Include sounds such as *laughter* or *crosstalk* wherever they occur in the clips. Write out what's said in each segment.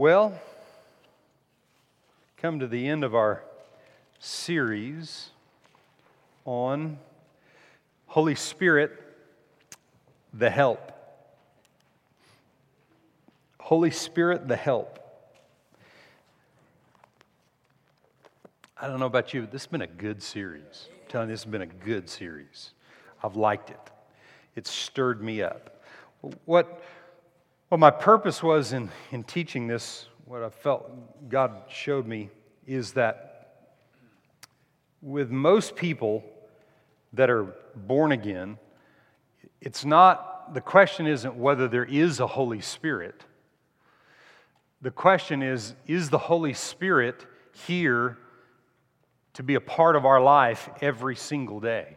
Well, come to the end of our series on Holy Spirit, the help. Holy Spirit, the help. I don't know about you, but this has been a good series. I'm telling you, this has been a good series. I've liked it. It's stirred me up. What, what my purpose was in, in teaching this, what I felt God showed me, is that with most people that are born again, it's not, the question isn't whether there is a Holy Spirit. The question is, is the Holy Spirit here to be a part of our life every single day?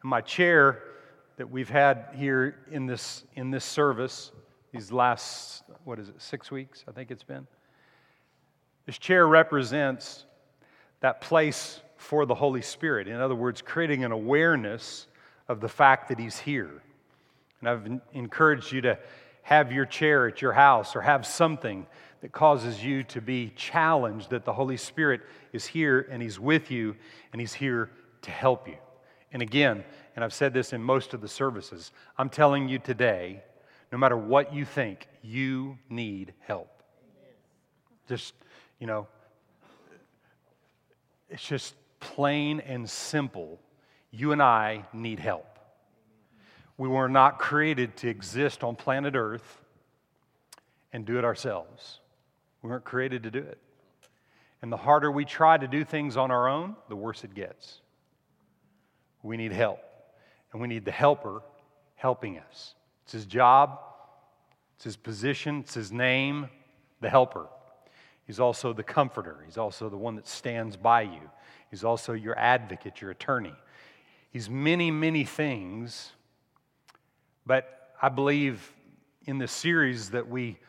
And my chair that we've had here in this, in this service, these last, what is it, six weeks, I think it's been. This chair represents that place for the Holy Spirit. In other words, creating an awareness of the fact that He's here. And I've encouraged you to have your chair at your house or have something that causes you to be challenged that the Holy Spirit is here and He's with you and He's here to help you. And again, and I've said this in most of the services, I'm telling you today, no matter what you think, you need help. Just, you know, it's just plain and simple. You and I need help. We were not created to exist on planet Earth and do it ourselves. We weren't created to do it. And the harder we try to do things on our own, the worse it gets. We need help. And we need the helper helping us. It's his job, it's his position, it's his name, the helper. He's also the comforter. He's also the one that stands by you. He's also your advocate, your attorney. He's many, many things, but I believe in the series that we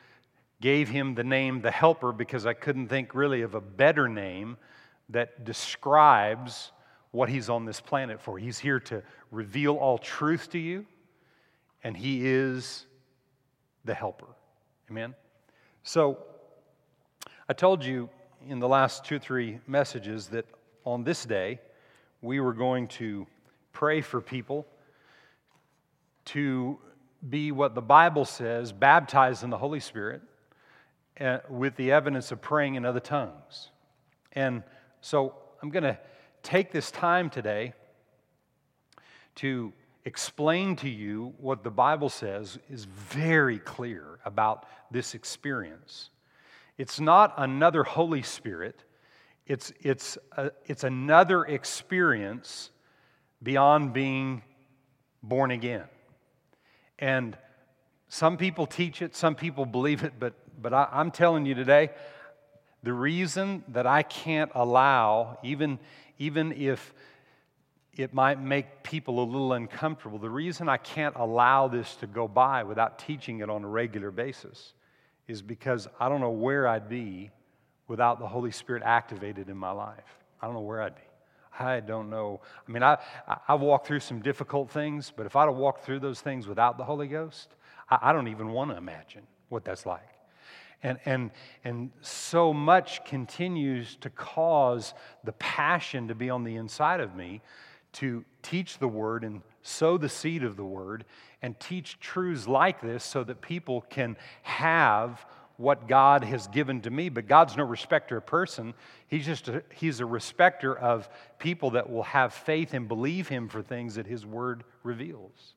gave him the name the helper because I couldn't think really of a better name that describes what he's on this planet for. He's here to reveal all truth to you, and he is the helper. Amen? So, I told you in the last two or three messages that on this day, we were going to pray for people to be what the Bible says, baptized in the Holy Spirit, uh, with the evidence of praying in other tongues. And so I'm going to take this time today to explain to you what the Bible says is very clear about this experience. It's not another Holy Spirit, it's, it's, a, it's another experience beyond being born again. And some people teach it, some people believe it, but, but I, I'm telling you today, the reason that I can't allow, even, even if it might make people a little uncomfortable, the reason I can't allow this to go by without teaching it on a regular basis is because I don't know where I'd be without the Holy Spirit activated in my life. I don't know where I'd be. I don't know. I mean, I, I've walked through some difficult things, but if I'd have walked through those things without the Holy Ghost, I, I don't even want to imagine what that's like. And, and, and so much continues to cause the passion to be on the inside of me to teach the word and sow the seed of the word and teach truths like this so that people can have what God has given to me. But God's no respecter of person. He's just a, he's a respecter of people that will have faith and believe him for things that his word reveals.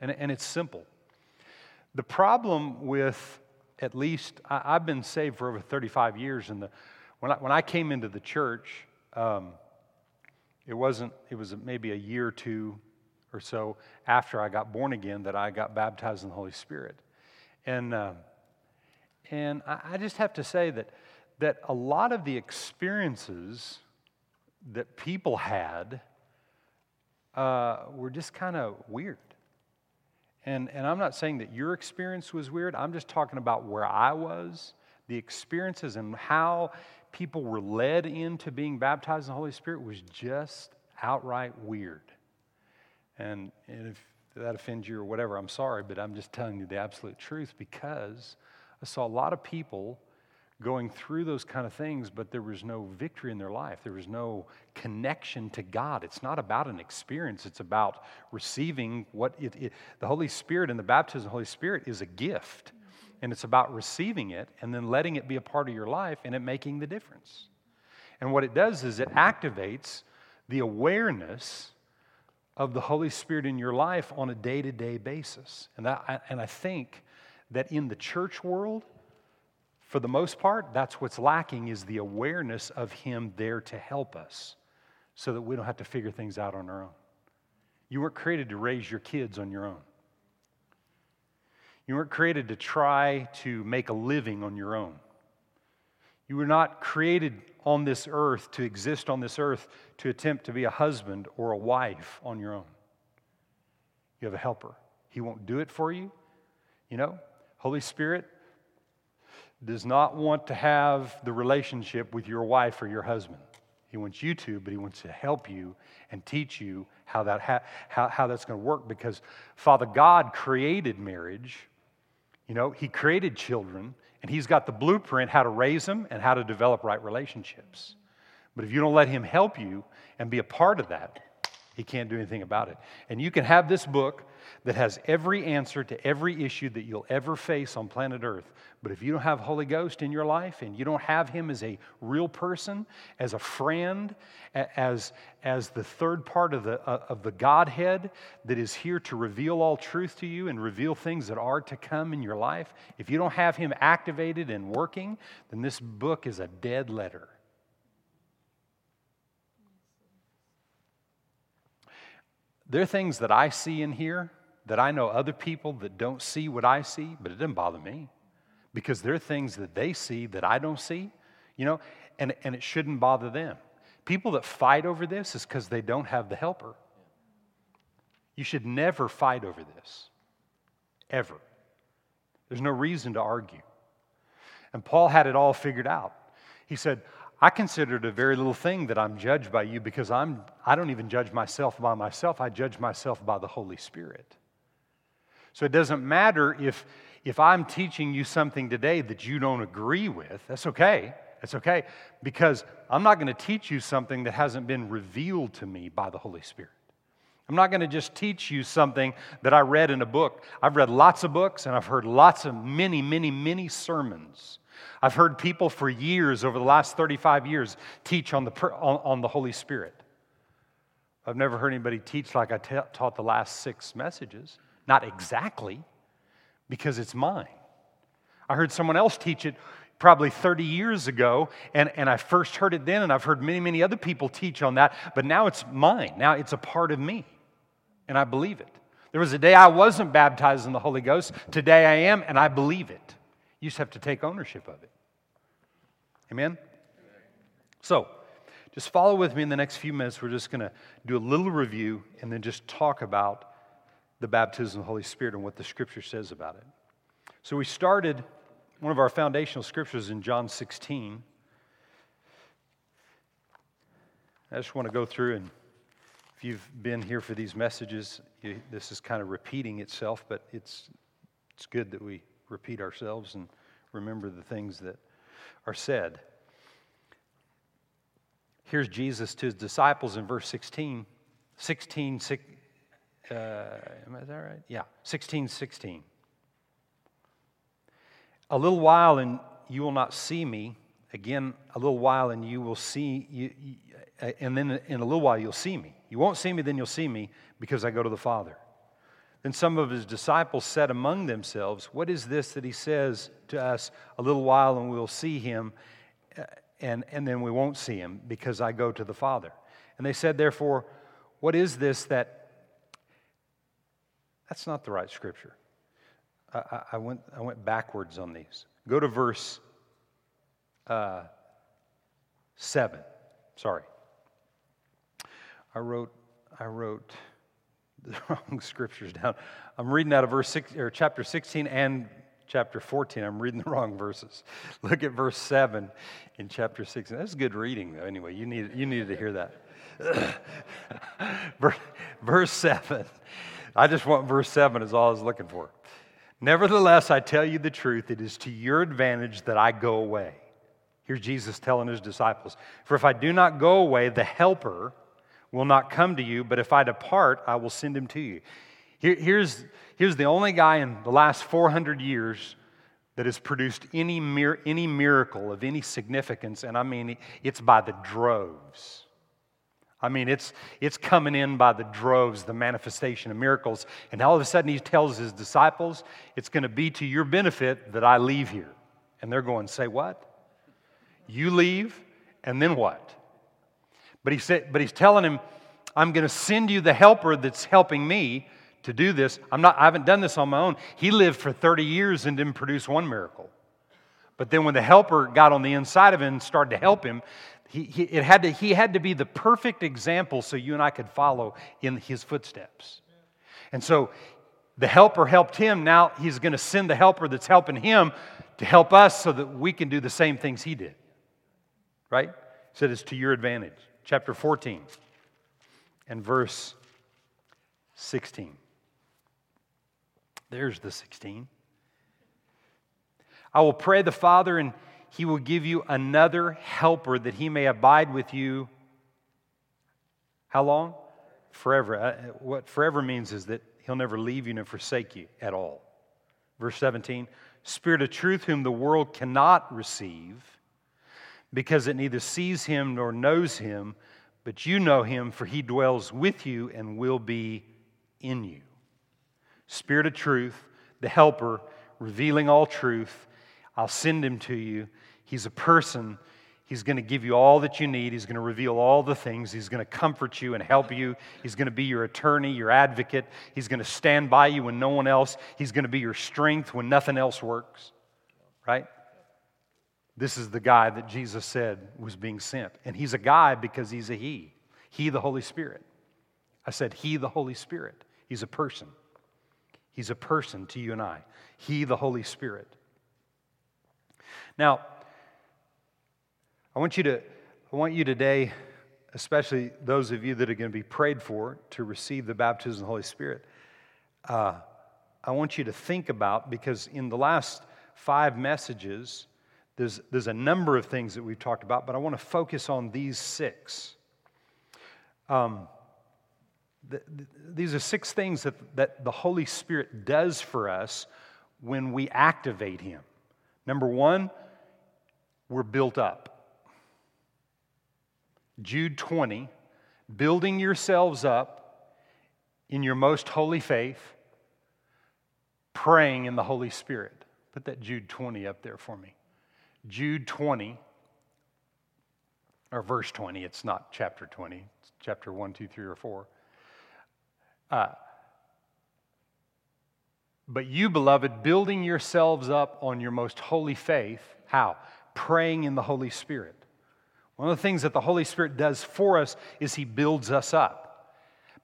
And, and it's simple. The problem with at least, I, have been saved for over 35 years. And the, when, I, when I came into the church, um, it wasn't, it was maybe a year or two or so after I got born again that I got baptized in the Holy Spirit. And, uh, and I, I just have to say that, that a lot of the experiences that people had uh, were just kind of weird. And, and I'm not saying that your experience was weird. I'm just talking about where I was, the experiences, and how people were led into being baptized in the Holy Spirit was just outright weird. And, and if that offends you or whatever, I'm sorry, but I'm just telling you the absolute truth because I saw a lot of people going through those kind of things, but there was no victory in their life. There was no connection to God. It's not about an experience, it's about receiving what it, it, the Holy Spirit and the baptism of the Holy Spirit is a gift. And it's about receiving it and then letting it be a part of your life and it making the difference. And what it does is it activates the awareness of the Holy Spirit in your life on a day to day basis. And, that, and I think that in the church world, for the most part, that's what's lacking is the awareness of Him there to help us so that we don't have to figure things out on our own. You weren't created to raise your kids on your own. You weren't created to try to make a living on your own. You were not created on this earth to exist on this earth to attempt to be a husband or a wife on your own. You have a helper. He won't do it for you. You know, Holy Spirit does not want to have the relationship with your wife or your husband. He wants you to, but he wants to help you and teach you how, that ha- how, how that's going to work because Father God created marriage. You know, he created children, and he's got the blueprint how to raise them and how to develop right relationships. But if you don't let him help you and be a part of that, he can't do anything about it. And you can have this book that has every answer to every issue that you'll ever face on planet Earth. But if you don't have Holy Ghost in your life and you don't have Him as a real person, as a friend, as, as the third part of the, uh, of the Godhead that is here to reveal all truth to you and reveal things that are to come in your life, if you don't have Him activated and working, then this book is a dead letter. There are things that I see in here that I know other people that don't see what I see, but it doesn't bother me because there are things that they see that I don't see, you know, and, and it shouldn't bother them. People that fight over this is because they don't have the helper. You should never fight over this, ever. There's no reason to argue. And Paul had it all figured out. He said, I consider it a very little thing that I'm judged by you because I'm, I don't even judge myself by myself. I judge myself by the Holy Spirit. So it doesn't matter if, if I'm teaching you something today that you don't agree with. That's okay. That's okay. Because I'm not going to teach you something that hasn't been revealed to me by the Holy Spirit. I'm not going to just teach you something that I read in a book. I've read lots of books and I've heard lots of many, many, many sermons I've heard people for years, over the last 35 years, teach on the, on, on the Holy Spirit. I've never heard anybody teach like I t- taught the last six messages. Not exactly, because it's mine. I heard someone else teach it probably 30 years ago, and, and I first heard it then, and I've heard many, many other people teach on that, but now it's mine. Now it's a part of me, and I believe it. There was a day I wasn't baptized in the Holy Ghost. Today I am, and I believe it. You just have to take ownership of it. Amen? So, just follow with me in the next few minutes. We're just going to do a little review and then just talk about the baptism of the Holy Spirit and what the scripture says about it. So, we started one of our foundational scriptures in John 16. I just want to go through and if you've been here for these messages, you, this is kind of repeating itself, but it's, it's good that we repeat ourselves and remember the things that are said. Here's Jesus to his disciples in verse 16. 16, six, uh, am I that right? Yeah, 16, 16. A little while and you will not see me. Again, a little while and you will see, you, and then in a little while you'll see me. You won't see me, then you'll see me because I go to the Father. Then some of his disciples said among themselves, What is this that he says to us, A little while and we'll see him, uh, and, and then we won't see him because I go to the Father? And they said, Therefore, what is this that. That's not the right scripture. I, I went, I went backwards on these. Go to verse uh, 7. Sorry. I wrote, I wrote *laughs* the wrong scriptures down. I'm reading out of verse six, or chapter 16 and chapter 14. I'm reading the wrong verses. *laughs* Look at verse 7 in chapter 16. That's good reading, though. Anyway, you, need, you needed to hear that. *laughs* verse 7. I just want verse 7 is all I was looking for. Nevertheless, I tell you the truth, it is to your advantage that I go away. Here's Jesus telling his disciples For if I do not go away, the Helper will not come to you, but if I depart, I will send him to you. Here, here's, here's the only guy in the last 400 years that has produced any, mir- any miracle of any significance, and I mean, it's by the droves. I mean, it's, it's coming in by the droves, the manifestation of miracles. And all of a sudden, he tells his disciples, It's going to be to your benefit that I leave here. And they're going, Say what? You leave, and then what? But, he said, but he's telling him, I'm going to send you the helper that's helping me to do this. I'm not, I haven't done this on my own. He lived for 30 years and didn't produce one miracle. But then when the helper got on the inside of him and started to help him, he, he, it had to, he had to be the perfect example so you and I could follow in his footsteps. And so the helper helped him. Now he's going to send the helper that's helping him to help us so that we can do the same things he did. Right? He said it's to your advantage. Chapter 14 and verse 16. There's the 16. I will pray the Father, and he will give you another helper that he may abide with you. How long? Forever. Uh, what forever means is that he'll never leave you nor forsake you at all. Verse 17 Spirit of truth, whom the world cannot receive, because it neither sees him nor knows him, but you know him, for he dwells with you and will be in you. Spirit of truth, the helper, revealing all truth. I'll send him to you. He's a person. He's going to give you all that you need. He's going to reveal all the things. He's going to comfort you and help you. He's going to be your attorney, your advocate. He's going to stand by you when no one else. He's going to be your strength when nothing else works. Right? This is the guy that Jesus said was being sent. And he's a guy because he's a he. He, the Holy Spirit. I said, He, the Holy Spirit. He's a person. He's a person to you and I. He, the Holy Spirit. Now, I want you to, I want you today, especially those of you that are going to be prayed for to receive the baptism of the Holy Spirit, uh, I want you to think about because in the last five messages, there's, there's a number of things that we've talked about, but I want to focus on these six. Um, these are six things that, that the Holy Spirit does for us when we activate Him. Number one, we're built up. Jude 20, building yourselves up in your most holy faith, praying in the Holy Spirit. Put that Jude 20 up there for me. Jude 20, or verse 20, it's not chapter 20, it's chapter 1, 2, 3, or 4. Uh, but you, beloved, building yourselves up on your most holy faith, how? Praying in the Holy Spirit. One of the things that the Holy Spirit does for us is He builds us up.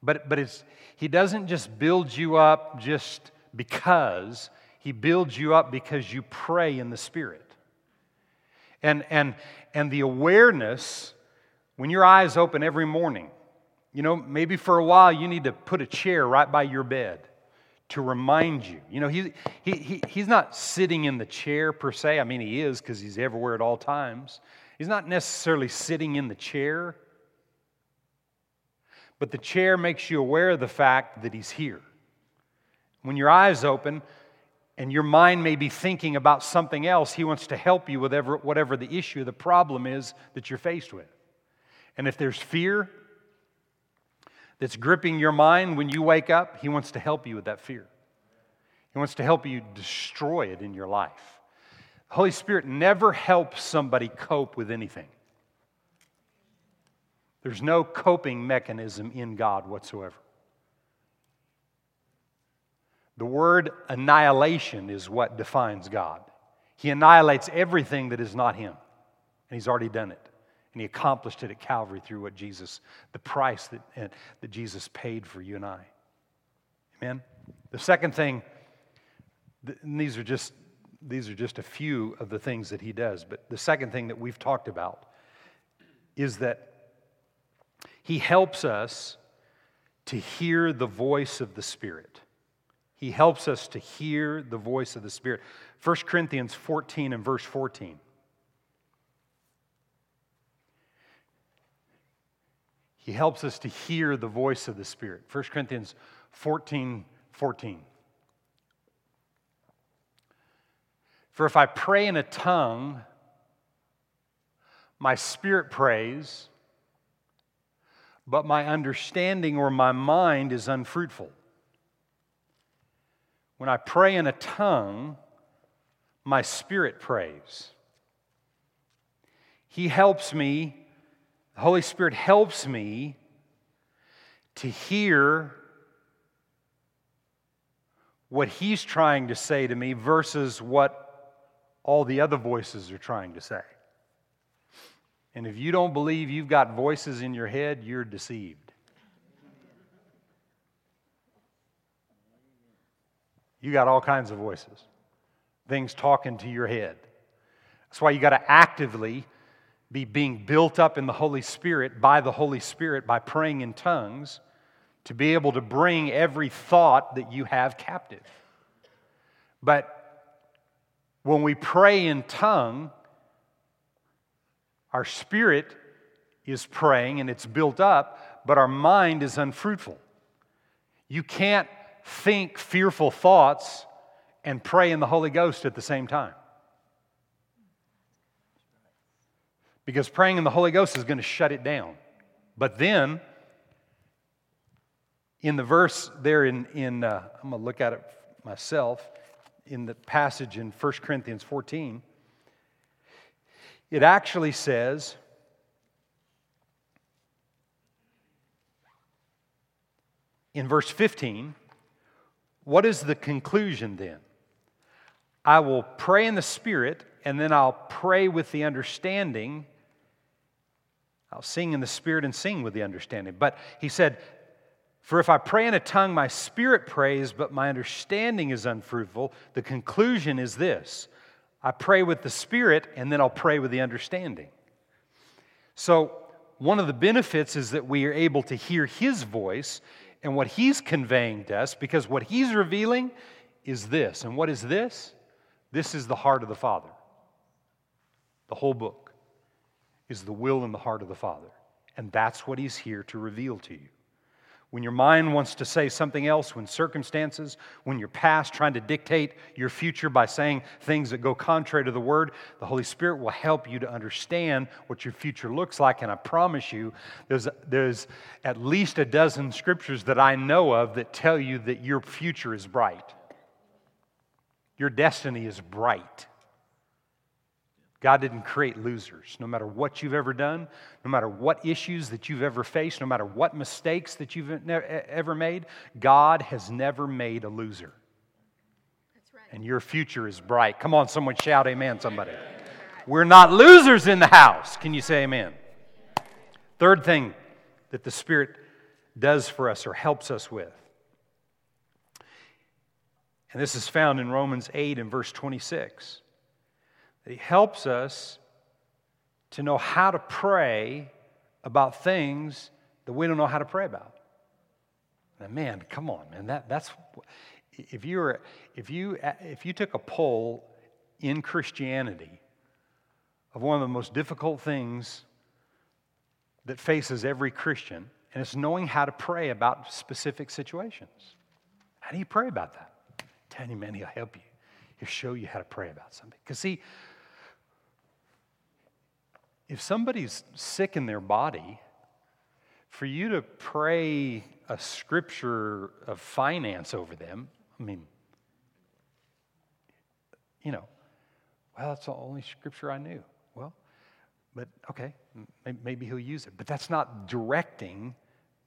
But, but it's, He doesn't just build you up just because, He builds you up because you pray in the Spirit. And, and, and the awareness, when your eyes open every morning, you know, maybe for a while you need to put a chair right by your bed to remind you. You know, he, he, he, he's not sitting in the chair per se. I mean, he is because he's everywhere at all times. He's not necessarily sitting in the chair, but the chair makes you aware of the fact that he's here. When your eyes open and your mind may be thinking about something else, he wants to help you with whatever, the issue, the problem is that you're faced with. And if there's fear, that's gripping your mind when you wake up, He wants to help you with that fear. He wants to help you destroy it in your life. The Holy Spirit never helps somebody cope with anything. There's no coping mechanism in God whatsoever. The word annihilation is what defines God. He annihilates everything that is not Him, and He's already done it. And he accomplished it at Calvary through what Jesus, the price that, that Jesus paid for you and I. Amen? The second thing, and these are just these are just a few of the things that he does, but the second thing that we've talked about is that he helps us to hear the voice of the Spirit. He helps us to hear the voice of the Spirit. 1 Corinthians 14 and verse 14. He helps us to hear the voice of the Spirit. 1 Corinthians 14 14. For if I pray in a tongue, my spirit prays, but my understanding or my mind is unfruitful. When I pray in a tongue, my spirit prays. He helps me, the Holy Spirit helps me to hear what He's trying to say to me versus what all the other voices are trying to say. And if you don't believe you've got voices in your head, you're deceived. You got all kinds of voices, things talking to your head. That's why you got to actively be being built up in the Holy Spirit by the Holy Spirit by praying in tongues to be able to bring every thought that you have captive. But when we pray in tongue, our spirit is praying and it's built up, but our mind is unfruitful. You can't think fearful thoughts and pray in the Holy Ghost at the same time. Because praying in the Holy Ghost is going to shut it down. But then, in the verse there in, in uh, I'm going to look at it myself, in the passage in 1 Corinthians 14, it actually says, in verse 15, what is the conclusion then? I will pray in the Spirit, and then I'll pray with the understanding. I'll sing in the Spirit and sing with the understanding. But he said, For if I pray in a tongue, my spirit prays, but my understanding is unfruitful. The conclusion is this I pray with the Spirit, and then I'll pray with the understanding. So, one of the benefits is that we are able to hear His voice and what He's conveying to us because what He's revealing is this. And what is this? This is the heart of the Father. The whole book is the will and the heart of the Father. And that's what He's here to reveal to you when your mind wants to say something else, when circumstances, when your past trying to dictate your future by saying things that go contrary to the word, the Holy Spirit will help you to understand what your future looks like. And I promise you, there's, there's at least a dozen scriptures that I know of that tell you that your future is bright. Your destiny is bright. God didn't create losers. No matter what you've ever done, no matter what issues that you've ever faced, no matter what mistakes that you've ever made, God has never made a loser. Right. And your future is bright. Come on, someone shout amen, somebody. We're not losers in the house. Can you say amen? Third thing that the Spirit does for us or helps us with. And this is found in Romans 8 and verse 26 that He helps us to know how to pray about things that we don't know how to pray about. Man, come on, man. That, that's if you were if you if you took a poll in Christianity of one of the most difficult things that faces every Christian, and it's knowing how to pray about specific situations. How do you pray about that? Tell you, man, he'll help you. He'll show you how to pray about something. Because see, if somebody's sick in their body, for you to pray a scripture of finance over them, I mean, you know, well, that's the only scripture I knew. Well, but okay, maybe he'll use it. But that's not directing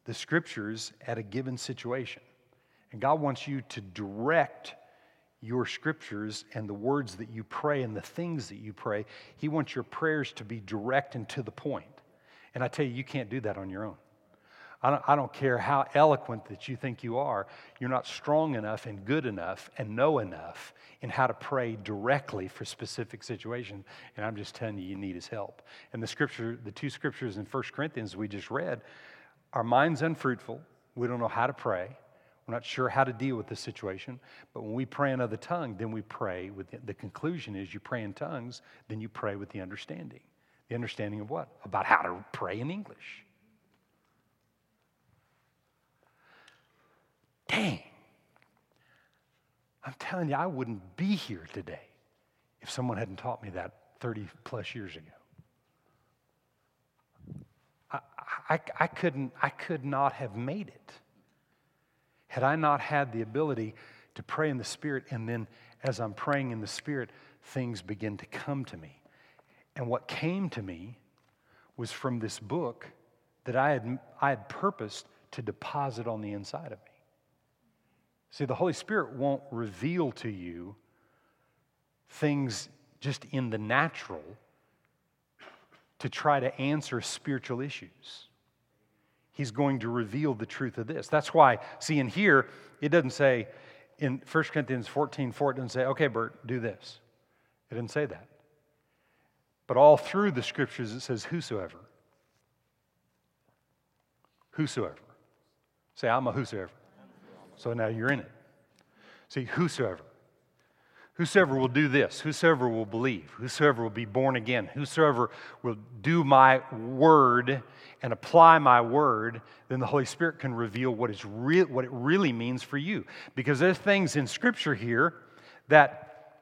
the scriptures at a given situation. And God wants you to direct your scriptures and the words that you pray and the things that you pray. He wants your prayers to be direct and to the point. And I tell you, you can't do that on your own. I don't, I don't care how eloquent that you think you are, you're not strong enough and good enough and know enough in how to pray directly for specific situations. And I'm just telling you, you need his help. And the scripture, the two scriptures in 1 Corinthians we just read, our mind's unfruitful. We don't know how to pray. We're not sure how to deal with the situation, but when we pray another tongue, then we pray with the, the conclusion is you pray in tongues, then you pray with the understanding. The understanding of what? About how to pray in English. Dang. I'm telling you, I wouldn't be here today if someone hadn't taught me that 30 plus years ago. I, I, I, couldn't, I could not have made it had I not had the ability to pray in the Spirit, and then as I'm praying in the Spirit, things begin to come to me. And what came to me was from this book that I had, I had purposed to deposit on the inside of me. See, the Holy Spirit won't reveal to you things just in the natural to try to answer spiritual issues. He's going to reveal the truth of this. That's why, see, in here, it doesn't say, in 1 Corinthians 14 4, it doesn't say, okay, Bert, do this. It didn't say that. But all through the scriptures, it says, whosoever. Whosoever. Say, I'm a whosoever. So now you're in it. See, whosoever. Whosoever will do this, whosoever will believe, whosoever will be born again, whosoever will do my word and apply my word, then the Holy Spirit can reveal what, is re- what it really means for you. Because there's things in Scripture here that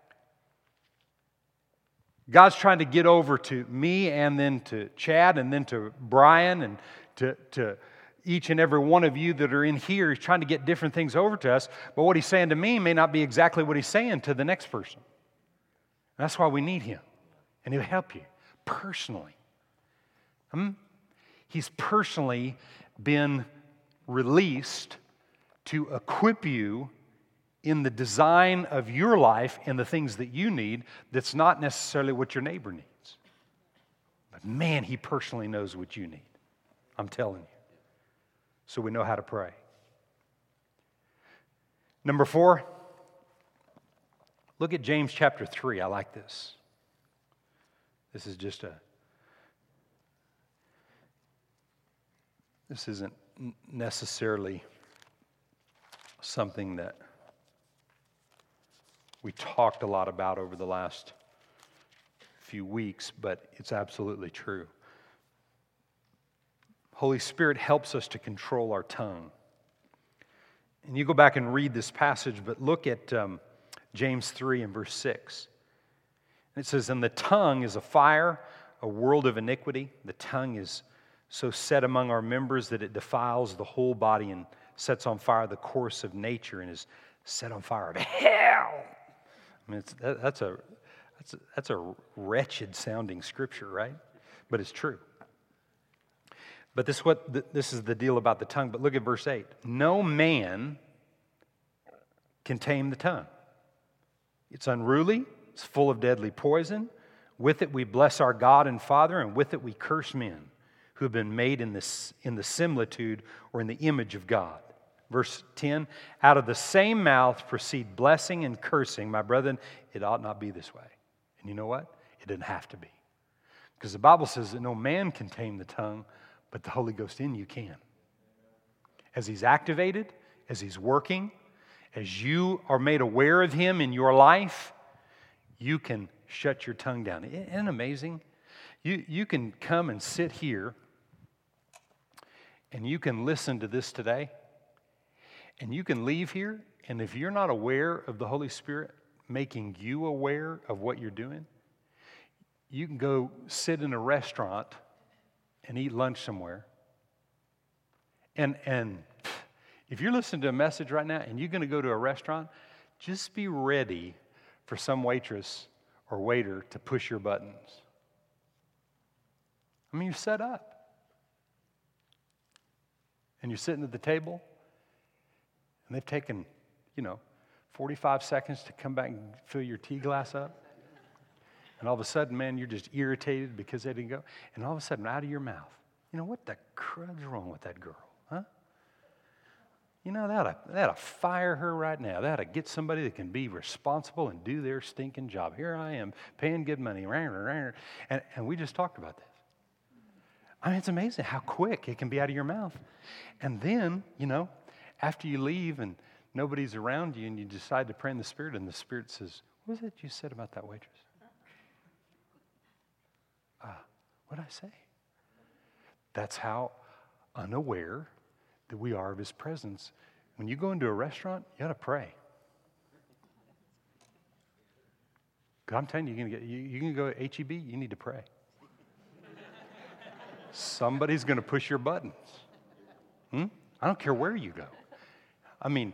God's trying to get over to me and then to Chad and then to Brian and to, to each and every one of you that are in here. He's trying to get different things over to us, but what he's saying to me may not be exactly what he's saying to the next person. That's why we need him, and he'll help you personally. Hmm? He's personally been released to equip you in the design of your life and the things that you need that's not necessarily what your neighbor needs. But man, he personally knows what you need. I'm telling you so we know how to pray. Number four, look at James chapter 3. I like this. This is just a, this isn't necessarily something that we talked a lot about over the last few weeks, but it's absolutely true. Holy Spirit helps us to control our tongue. And you go back and read this passage, but look at um, James 3 and verse 6. And it says, And the tongue is a fire, a world of iniquity. The tongue is so set among our members that it defiles the whole body and sets on fire the course of nature and is set on fire of hell. I mean, that, that's, a, that's, a, that's a wretched sounding scripture, right? But it's true. But this, what, this is the deal about the tongue. But look at verse 8. No man can tame the tongue. It's unruly, it's full of deadly poison. With it we bless our God and Father, and with it we curse men who have been made in, this, in the similitude or in the image of God. Verse 10 Out of the same mouth proceed blessing and cursing. My brethren, it ought not be this way. And you know what? It didn't have to be. Because the Bible says that no man can tame the tongue, but the Holy Ghost in you can. As He's activated, as He's working, as you are made aware of Him in your life, you can shut your tongue down. Isn't it amazing? You, you can come and sit here and you can listen to this today, and you can leave here, and if you're not aware of the Holy Spirit making you aware of what you're doing, you can go sit in a restaurant and eat lunch somewhere. And, and if you're listening to a message right now and you're going to go to a restaurant, just be ready for some waitress or waiter to push your buttons. I mean, you're set up. And you're sitting at the table, and they've taken, you know, 45 seconds to come back and fill your tea glass up. And all of a sudden, man, you're just irritated because they didn't go. And all of a sudden, out of your mouth, you know, what the crud's wrong with that girl, huh? You know, ought to fire her right now. To get somebody that can be responsible and do their stinking job. Here I am, paying good money. And, and we just talked about this. I mean, it's amazing how quick it can be out of your mouth. And then, you know, after you leave and nobody's around you and you decide to pray in the Spirit, and the Spirit says, What was it you said about that waitress? Uh, what did I say? That's how unaware that we are of His presence. When you go into a restaurant, you got to pray. I'm telling you, you're gonna get, you, you can go to HEB, you need to pray. Somebody's going to push your buttons. Hmm? I don't care where you go. I mean,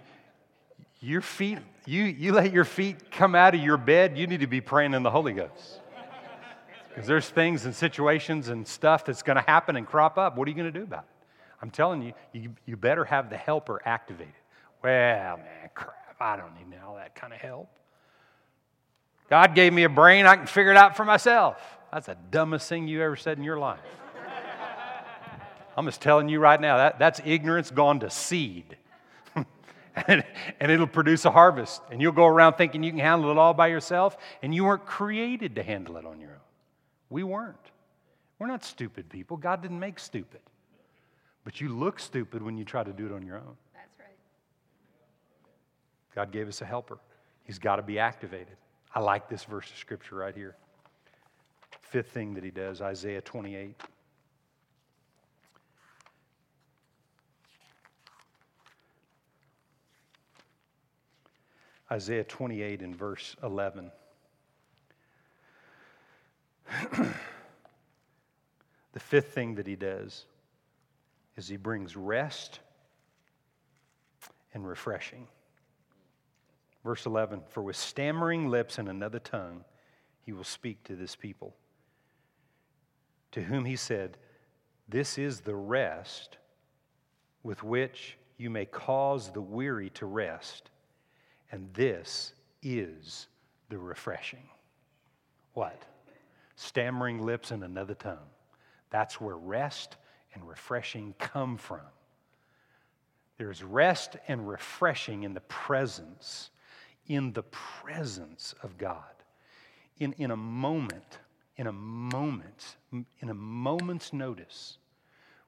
your feet, you, you let your feet come out of your bed, you need to be praying in the Holy Ghost. Because there's things and situations and stuff that's going to happen and crop up. What are you going to do about it? I'm telling you, you, you better have the helper activated. Well, man, crap, I don't need all that kind of help. God gave me a brain, I can figure it out for myself. That's the dumbest thing you ever said in your life. *laughs* I'm just telling you right now, that, that's ignorance gone to seed. *laughs* and, and it'll produce a harvest. And you'll go around thinking you can handle it all by yourself, and you weren't created to handle it on your own. We weren't. We're not stupid people. God didn't make stupid. But you look stupid when you try to do it on your own. That's right. God gave us a helper. He's got to be activated. I like this verse of scripture right here. Fifth thing that he does, Isaiah 28. Isaiah 28 and verse 11. *clears throat* the fifth thing that he does is he brings rest and refreshing. Verse 11 For with stammering lips and another tongue he will speak to this people, to whom he said, This is the rest with which you may cause the weary to rest, and this is the refreshing. What? Stammering lips and another tongue. That's where rest and refreshing come from. There's rest and refreshing in the presence in the presence of God. In, in a moment, in a moment, in a moment's notice,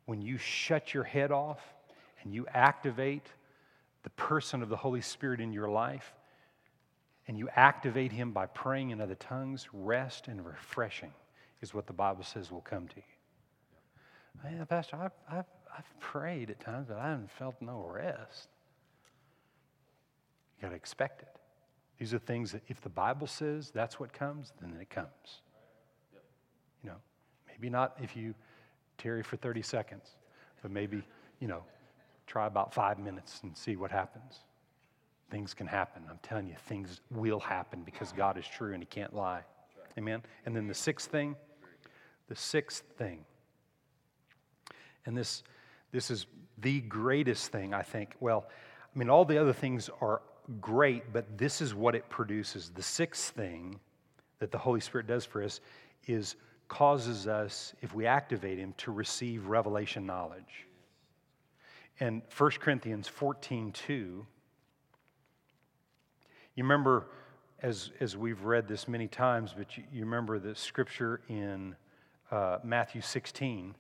when you shut your head off and you activate the person of the Holy Spirit in your life, and you activate him by praying in other tongues, rest and refreshing is what the Bible says will come to you. Yeah, Pastor, I've, I've, I've prayed at times, but I haven't felt no rest. You got to expect it. These are things that if the Bible says that's what comes, then it comes. You know, maybe not if you tarry for 30 seconds, but maybe, you know, try about five minutes and see what happens. Things can happen. I'm telling you, things will happen because God is true and He can't lie. Amen? And then the sixth thing, the sixth thing, and this, this is the greatest thing, I think. Well, I mean, all the other things are great, but this is what it produces. The sixth thing that the Holy Spirit does for us is causes us, if we activate Him, to receive revelation knowledge. And 1 Corinthians 14 2, you remember, as, as we've read this many times, but you, you remember the scripture in uh, Matthew 16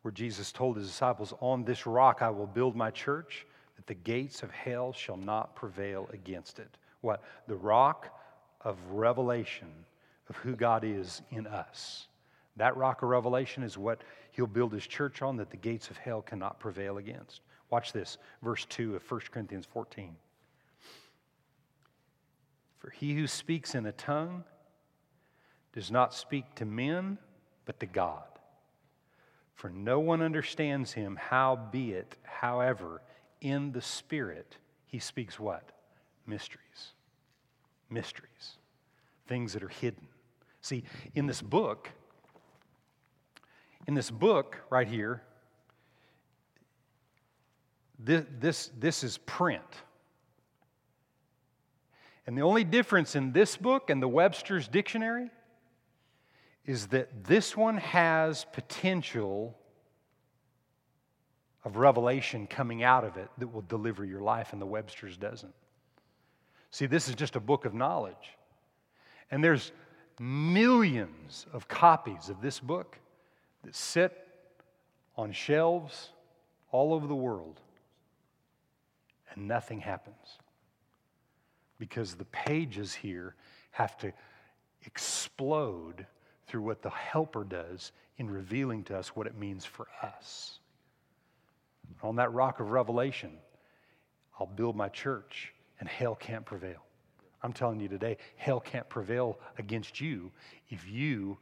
where Jesus told his disciples, On this rock I will build my church that the gates of hell shall not prevail against it. What? The rock of revelation of who God is in us. That rock of revelation is what he'll build his church on that the gates of hell cannot prevail against. Watch this, verse 2 of 1 Corinthians 14. For he who speaks in a tongue does not speak to men, but to God. For no one understands him, howbeit, however, in the Spirit, he speaks what? Mysteries. Mysteries. Things that are hidden. See, in this book, in this book right here, this, this, this is print. And the only difference in this book and the Webster's Dictionary is that this one has potential of revelation coming out of it that will deliver your life, and the Webster's doesn't. See, this is just a book of knowledge. And there's millions of copies of this book that sit on shelves all over the world. and nothing happens. Because the pages here have to explode through what the helper does in revealing to us what it means for us. On that rock of revelation, I'll build my church, and hell can't prevail. I'm telling you today, hell can't prevail against you if you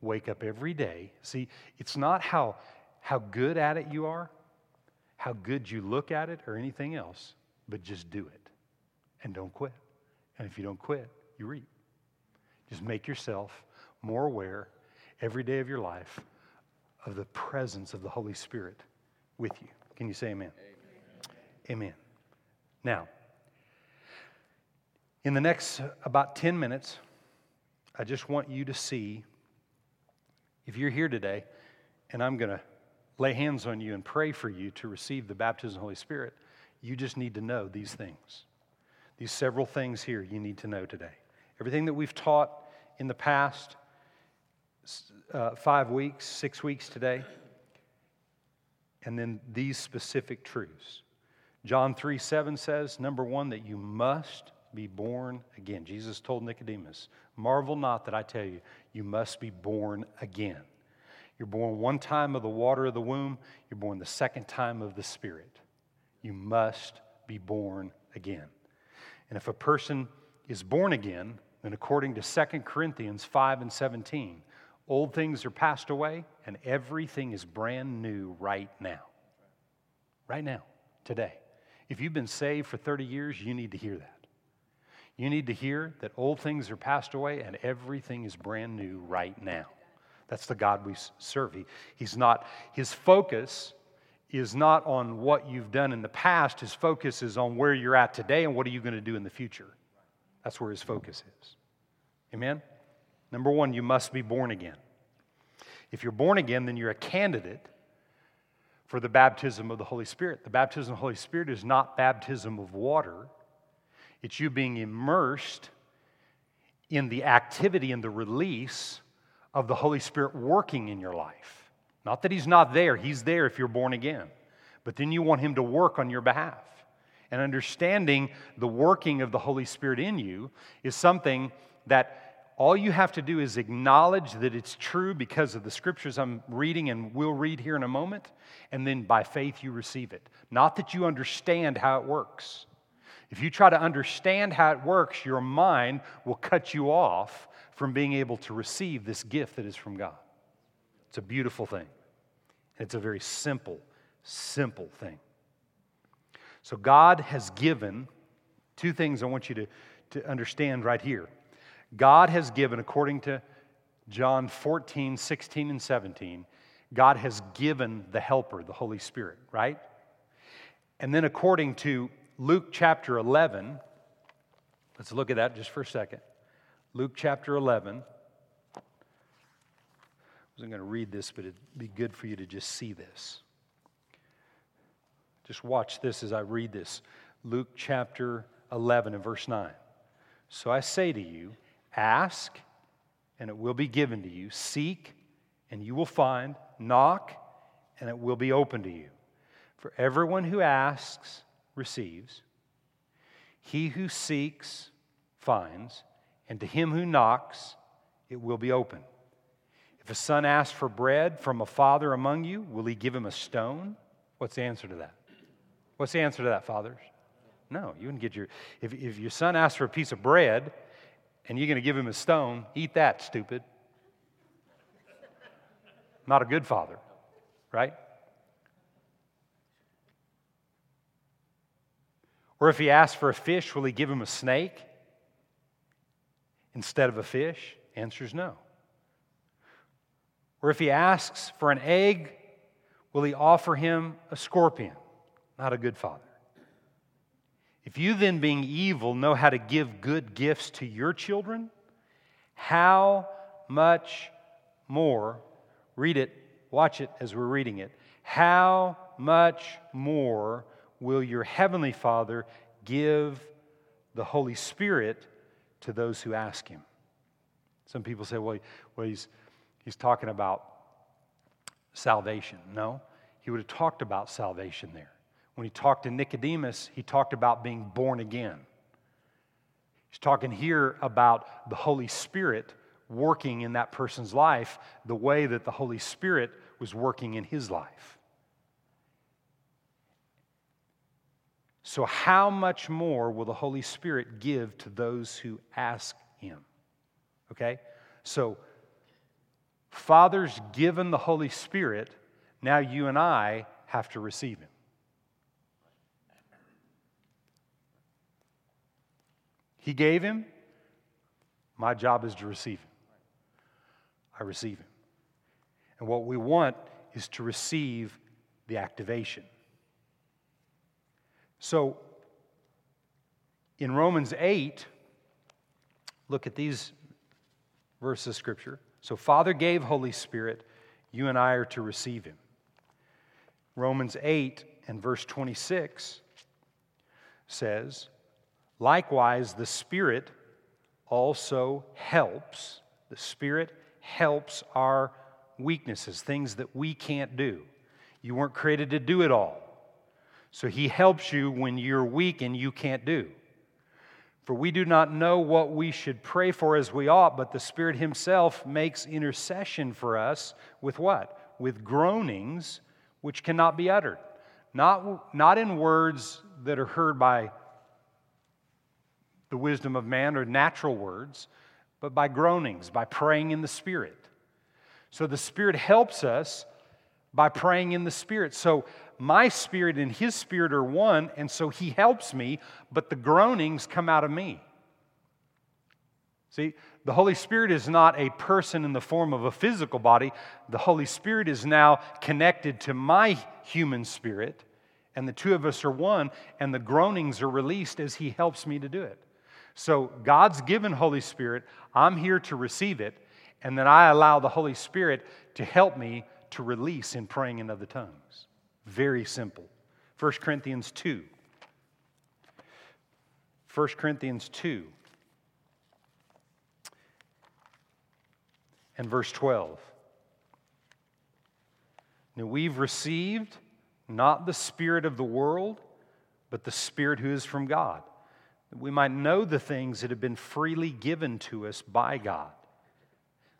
wake up every day. See, it's not how, how good at it you are, how good you look at it, or anything else, but just do it and don't quit. And if you don't quit, you reap. Just make yourself more aware every day of your life of the presence of the Holy Spirit with you. Can you say amen? Amen. amen. Now, in the next about 10 minutes, I just want you to see if you're here today, and I'm going to lay hands on you and pray for you to receive the baptism of the Holy Spirit, you just need to know these things. These several things here you need to know today. Everything that we've taught in the past uh, five weeks, six weeks today, and then these specific truths. John 3 7 says, number one, that you must be born again. Jesus told Nicodemus, Marvel not that I tell you, you must be born again. You're born one time of the water of the womb, you're born the second time of the Spirit. You must be born again. And if a person is born again, then according to 2 Corinthians 5 and 17, old things are passed away and everything is brand new right now. Right now, today. If you've been saved for 30 years, you need to hear that. You need to hear that old things are passed away and everything is brand new right now. That's the God we serve. He, he's not, his focus is not on what you've done in the past. His focus is on where you're at today and what are you going to do in the future. That's where his focus is. Amen? Number one, you must be born again. If you're born again, then you're a candidate for the baptism of the Holy Spirit. The baptism of the Holy Spirit is not baptism of water, it's you being immersed in the activity and the release of the Holy Spirit working in your life. Not that He's not there, He's there if you're born again. But then you want Him to work on your behalf. And understanding the working of the Holy Spirit in you is something that all you have to do is acknowledge that it's true because of the scriptures I'm reading and we'll read here in a moment, and then by faith you receive it. Not that you understand how it works. If you try to understand how it works, your mind will cut you off from being able to receive this gift that is from God. It's a beautiful thing. It's a very simple, simple thing. So, God has given two things I want you to, to understand right here. God has given, according to John 14, 16, and 17, God has given the Helper, the Holy Spirit, right? And then, according to Luke chapter 11. Let's look at that just for a second. Luke chapter 11. Wasn't going to read this, but it'd be good for you to just see this. Just watch this as I read this. Luke chapter 11 and verse 9. So I say to you, ask, and it will be given to you. Seek, and you will find. Knock, and it will be open to you. For everyone who asks receives. He who seeks finds, and to him who knocks it will be open. If a son asks for bread from a father among you, will he give him a stone? What's the answer to that? What's the answer to that, fathers? No, you wouldn't get your. If, if your son asks for a piece of bread and you're going to give him a stone, eat that, stupid. Not a good father, right? Or if he asks for a fish, will he give him a snake instead of a fish? Answer is no. Or if he asks for an egg, will he offer him a scorpion? Not a good father. If you then, being evil, know how to give good gifts to your children, how much more, read it, watch it as we're reading it, how much more will your heavenly Father give the Holy Spirit to those who ask him? Some people say, well, well he's, he's talking about salvation. No, he would have talked about salvation there. when he talked to Nicodemus, he talked about being born again. He's talking here about the Holy Spirit working in that person's life the way that the Holy Spirit was working in his life. So, how much more will the Holy Spirit give to those who ask him? Okay? So, Father's given the Holy Spirit, now you and I have to receive him. He gave him, my job is to receive him. I receive him. And what we want is to receive the activation. So, in Romans 8, look at these verses of Scripture. So, Father gave Holy Spirit, you and I are to receive him. Romans 8 and verse 26 says, Likewise, the Spirit also helps. The Spirit helps our weaknesses, things that we can't do. You weren't created to do it all. So he helps you when you're weak and you can't do. For we do not know what we should pray for as we ought, but the Spirit Himself makes intercession for us with what? With groanings which cannot be uttered. Not, not in words that are heard by the wisdom of man or natural words, but by groanings, by praying in the Spirit. So the Spirit helps us by praying in the Spirit. So my spirit and His Spirit are one, and so He helps me, but the groanings come out of me. See, the Holy Spirit is not a person in the form of a physical body. The Holy Spirit is now connected to my human spirit, and the two of us are one, and the groanings are released as He helps me to do it. So God's given Holy Spirit. I'm here to receive it. And then I allow the Holy Spirit to help me to release in praying in other tongues. Very simple. 1 Corinthians 2. 1 Corinthians 2 and verse 12. Now we've received not the Spirit of the world, but the Spirit who is from God that we might know the things that have been freely given to us by God.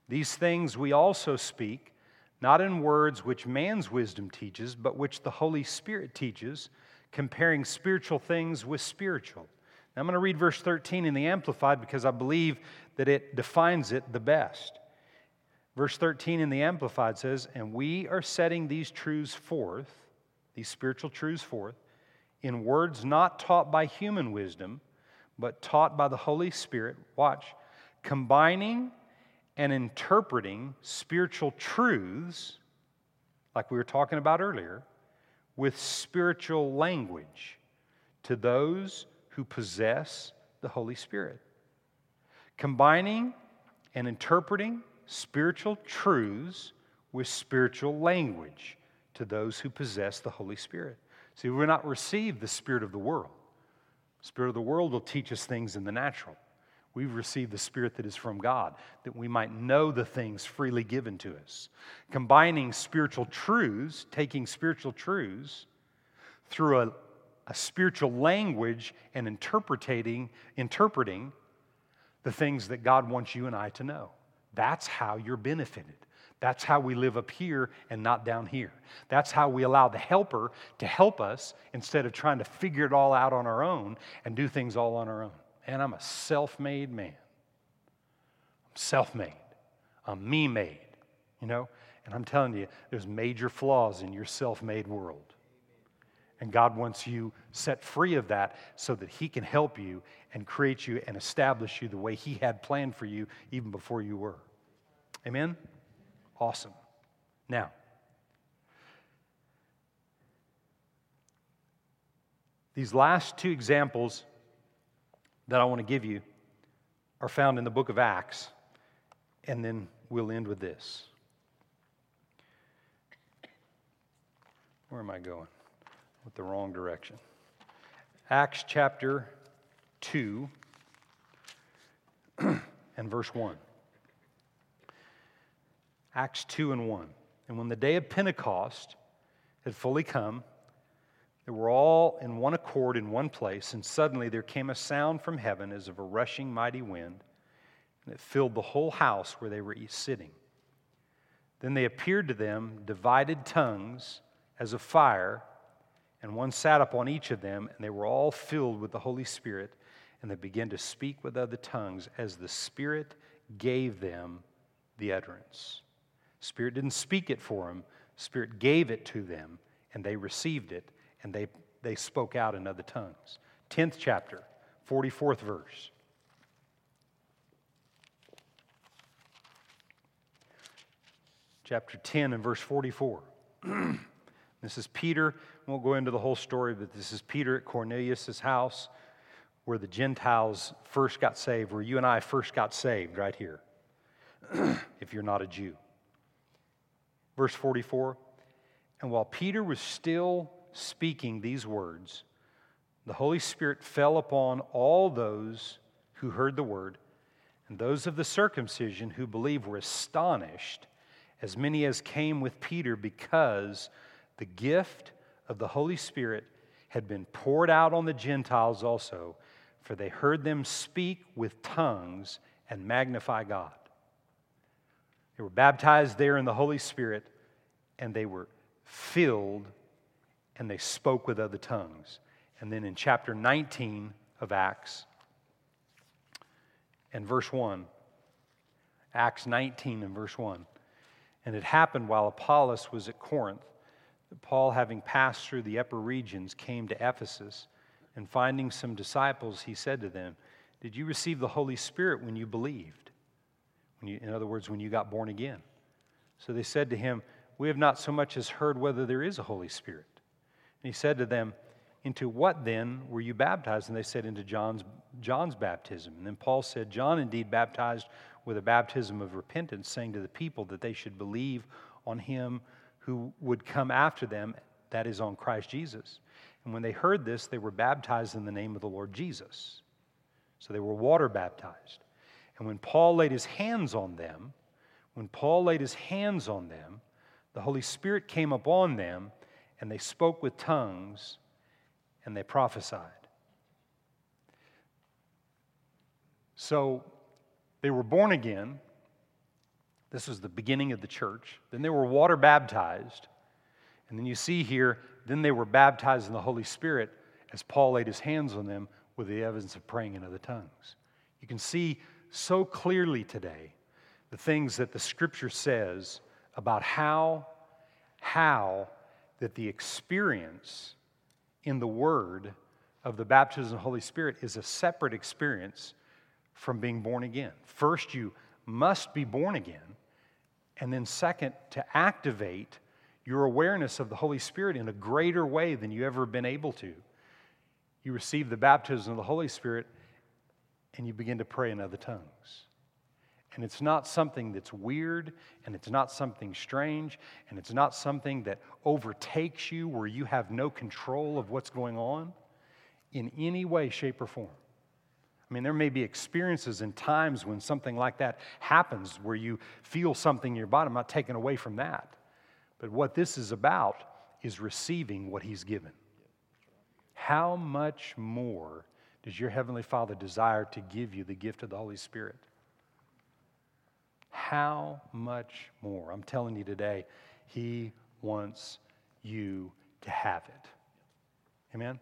These things we also speak, not in words which man's wisdom teaches, but which the Holy Spirit teaches, comparing spiritual things with spiritual. Now, I'm going to read verse 13 in the Amplified because I believe that it defines it the best. Verse 13 in the Amplified says, And we are setting these truths forth, these spiritual truths forth, in words not taught by human wisdom but taught by the Holy Spirit, watch, combining and interpreting spiritual truths, like we were talking about earlier, with spiritual language to those who possess the Holy Spirit. Combining and interpreting spiritual truths with spiritual language to those who possess the Holy Spirit. See, we're not received the spirit of the world. Spirit of the world will teach us things in the natural. We've received the Spirit that is from God, that we might know the things freely given to us. Combining spiritual truths, taking spiritual truths through a, a spiritual language and interpreting, interpreting the things that God wants you and I to know. That's how you're benefited. That's how we live up here and not down here. That's how we allow the helper to help us instead of trying to figure it all out on our own and do things all on our own. And I'm a self made man. I'm self made. I'm me made, you know? And I'm telling you, there's major flaws in your self made world. And God wants you set free of that so that He can help you and create you and establish you the way He had planned for you even before you were. Amen? Awesome. Now, these last two examples that I want to give you are found in the book of Acts, and then we'll end with this. Where am I going? With the wrong direction. Acts chapter 2 *clears throat* and verse 1. Acts 2 and 1. And when the day of Pentecost had fully come, They were all in one accord in one place, and suddenly there came a sound from heaven as of a rushing mighty wind, and it filled the whole house where they were sitting. Then they appeared to them divided tongues as of fire, and one sat upon each of them, and they were all filled with the Holy Spirit, and they began to speak with other tongues as the Spirit gave them the utterance. Spirit didn't speak it for them, Spirit gave it to them, and they received it, and they, they spoke out in other tongues. 10th chapter, 44th verse. Chapter 10 and verse 44. *clears throat* this is Peter. We won't go into the whole story, but this is Peter at Cornelius' house where the Gentiles first got saved, where you and I first got saved, right here, *clears throat* if you're not a Jew. Verse 44 And while Peter was still speaking these words, the Holy Spirit fell upon all those who heard the word, and those of the circumcision who believed were astonished, as many as came with Peter, because the gift of the Holy Spirit had been poured out on the Gentiles also, for they heard them speak with tongues and magnify God. They were baptized there in the Holy Spirit, and they were filled and they spoke with other tongues. And then in chapter 19 of Acts, and verse 1, Acts 19 and verse 1. And it happened while Apollos was at Corinth that Paul, having passed through the upper regions, came to Ephesus. And finding some disciples, he said to them, Did you receive the Holy Spirit when you believed? When you, in other words, when you got born again. So they said to him, We have not so much as heard whether there is a Holy Spirit. And he said to them, Into what then were you baptized? And they said, Into John's, John's baptism. And then Paul said, John indeed baptized with a baptism of repentance, saying to the people that they should believe on him who would come after them, that is, on Christ Jesus. And when they heard this, they were baptized in the name of the Lord Jesus. So they were water baptized. And when Paul laid his hands on them, when Paul laid his hands on them, the Holy Spirit came upon them, and they spoke with tongues, and they prophesied. So they were born again. This was the beginning of the church. Then they were water baptized. And then you see here, then they were baptized in the Holy Spirit as Paul laid his hands on them with the evidence of praying in other tongues. You can see so clearly today the things that the scripture says about how, how that the experience in the Word of the baptism of the Holy Spirit is a separate experience from being born again. First, you must be born again. And then, second, to activate your awareness of the Holy Spirit in a greater way than you've ever been able to. You receive the baptism of the Holy Spirit and you begin to pray in other tongues. And it's not something that's weird, and it's not something strange, and it's not something that overtakes you where you have no control of what's going on in any way, shape, or form. I mean, there may be experiences and times when something like that happens where you feel something in your body. I'm not taking away from that. But what this is about is receiving what He's given. How much more does your Heavenly Father desire to give you the gift of the Holy Spirit? How much more? I'm telling you today, He wants you to have it. Amen?